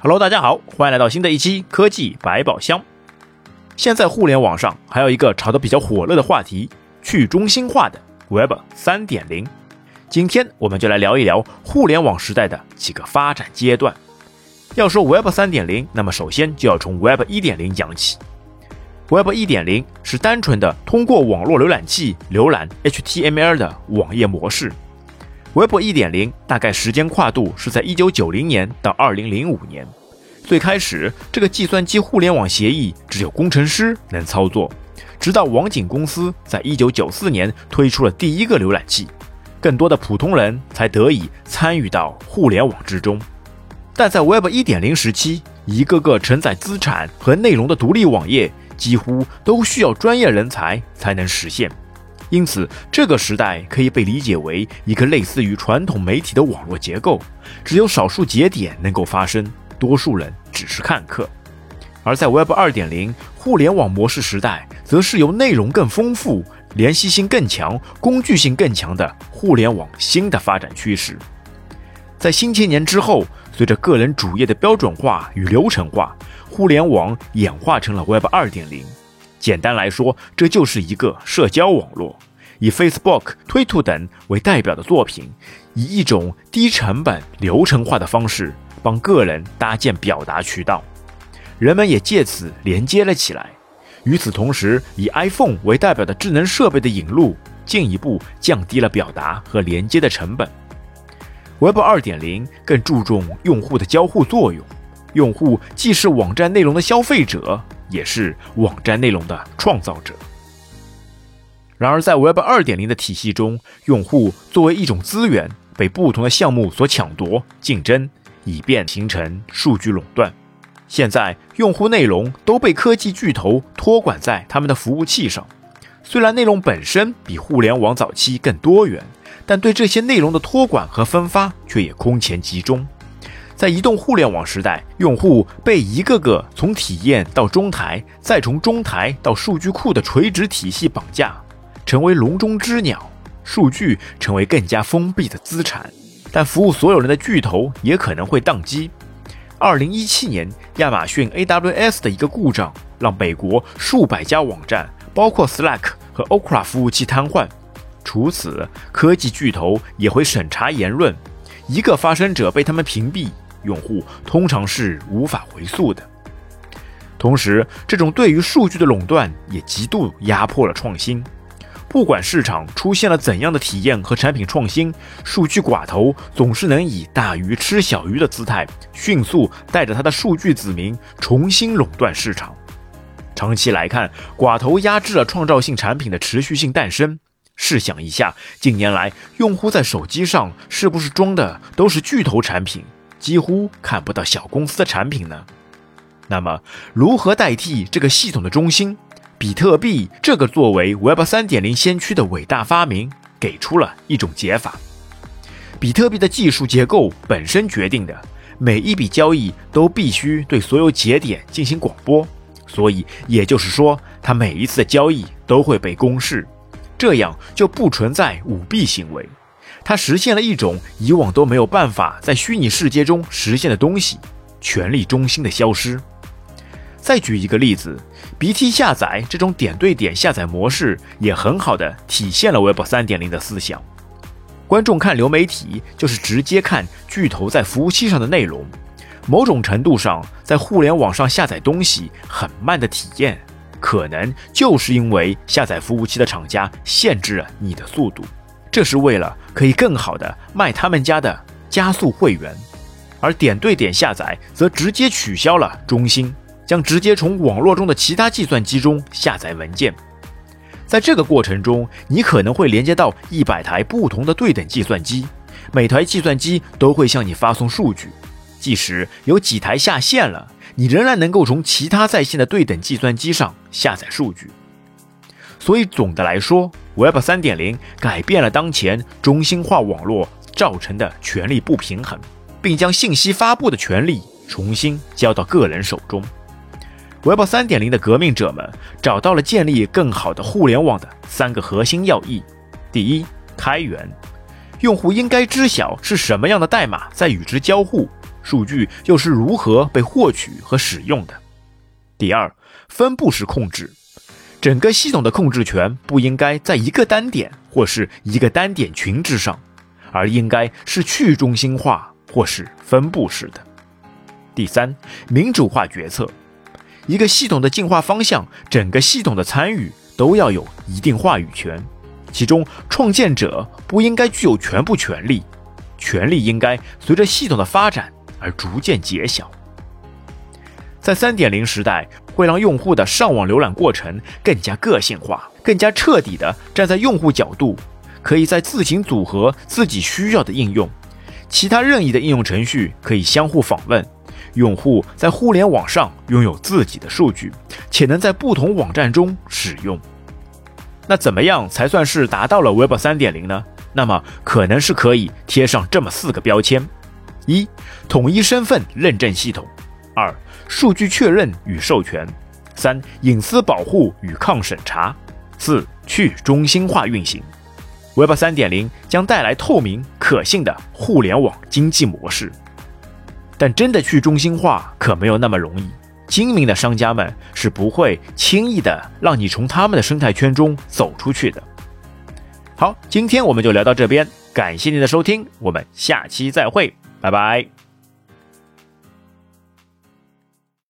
Hello，大家好，欢迎来到新的一期科技百宝箱。现在互联网上还有一个炒得比较火热的话题——去中心化的 Web 三点零。今天我们就来聊一聊互联网时代的几个发展阶段。要说 Web 三点零，那么首先就要从 Web 一点零讲起。Web 一点零是单纯的通过网络浏览器浏览 HTML 的网页模式。Web 一点零大概时间跨度是在一九九零年到二零零五年。最开始，这个计算机互联网协议只有工程师能操作，直到网景公司在一九九四年推出了第一个浏览器，更多的普通人才得以参与到互联网之中。但在 Web 一点零时期，一个个承载资产和内容的独立网页。几乎都需要专业人才才能实现，因此这个时代可以被理解为一个类似于传统媒体的网络结构，只有少数节点能够发声，多数人只是看客。而在 Web 二点零互联网模式时代，则是由内容更丰富、联系性更强、工具性更强的互联网新的发展趋势。在新千年之后，随着个人主页的标准化与流程化。互联网演化成了 Web 二点零，简单来说，这就是一个社交网络，以 Facebook、推特等为代表的作品，以一种低成本、流程化的方式帮个人搭建表达渠道，人们也借此连接了起来。与此同时，以 iPhone 为代表的智能设备的引入，进一步降低了表达和连接的成本。Web 二点零更注重用户的交互作用。用户既是网站内容的消费者，也是网站内容的创造者。然而，在 Web 2.0的体系中，用户作为一种资源，被不同的项目所抢夺、竞争，以便形成数据垄断。现在，用户内容都被科技巨头托管在他们的服务器上。虽然内容本身比互联网早期更多元，但对这些内容的托管和分发却也空前集中。在移动互联网时代，用户被一个个从体验到中台，再从中台到数据库的垂直体系绑架，成为笼中之鸟。数据成为更加封闭的资产，但服务所有人的巨头也可能会宕机。二零一七年，亚马逊 AWS 的一个故障，让美国数百家网站，包括 Slack 和 Okra 服务器瘫痪。除此，科技巨头也会审查言论，一个发声者被他们屏蔽。用户通常是无法回溯的。同时，这种对于数据的垄断也极度压迫了创新。不管市场出现了怎样的体验和产品创新，数据寡头总是能以大鱼吃小鱼的姿态，迅速带着他的数据子民重新垄断市场。长期来看，寡头压制了创造性产品的持续性诞生。试想一下，近年来用户在手机上是不是装的都是巨头产品？几乎看不到小公司的产品呢。那么，如何代替这个系统的中心？比特币这个作为 Web 3.0先驱的伟大发明，给出了一种解法。比特币的技术结构本身决定的，每一笔交易都必须对所有节点进行广播，所以也就是说，它每一次的交易都会被公示，这样就不存在舞弊行为。它实现了一种以往都没有办法在虚拟世界中实现的东西——权力中心的消失。再举一个例子，BT 下载这种点对点下载模式，也很好的体现了 Web 3.0的思想。观众看流媒体，就是直接看巨头在服务器上的内容。某种程度上，在互联网上下载东西很慢的体验，可能就是因为下载服务器的厂家限制了你的速度。这是为了可以更好的卖他们家的加速会员，而点对点下载则直接取消了中心，将直接从网络中的其他计算机中下载文件。在这个过程中，你可能会连接到一百台不同的对等计算机，每台计算机都会向你发送数据。即使有几台下线了，你仍然能够从其他在线的对等计算机上下载数据。所以总的来说，Web 3.0改变了当前中心化网络造成的权力不平衡，并将信息发布的权利重新交到个人手中。Web 3.0的革命者们找到了建立更好的互联网的三个核心要义：第一，开源，用户应该知晓是什么样的代码在与之交互，数据又是如何被获取和使用的。第二，分布式控制，整个系统的控制权不应该在一个单点或是一个单点群之上，而应该是去中心化或是分布式的。第三，民主化决策，一个系统的进化方向，整个系统的参与都要有一定话语权，其中创建者不应该具有全部权利，权力应该随着系统的发展而逐渐减小。在三点零时代，会让用户的上网浏览过程更加个性化，更加彻底的站在用户角度，可以在自行组合自己需要的应用，其他任意的应用程序可以相互访问。用户在互联网上拥有自己的数据，且能在不同网站中使用。那怎么样才算是达到了 Web 三点零呢？那么可能是可以贴上这么四个标签：一、统一身份认证系统；二、数据确认与授权；三、隐私保护与抗审查；四、去中心化运行。Web 三点零将带来透明、可信的互联网经济模式。但真的去中心化可没有那么容易，精明的商家们是不会轻易的让你从他们的生态圈中走出去的。好，今天我们就聊到这边，感谢您的收听，我们下期再会，拜拜。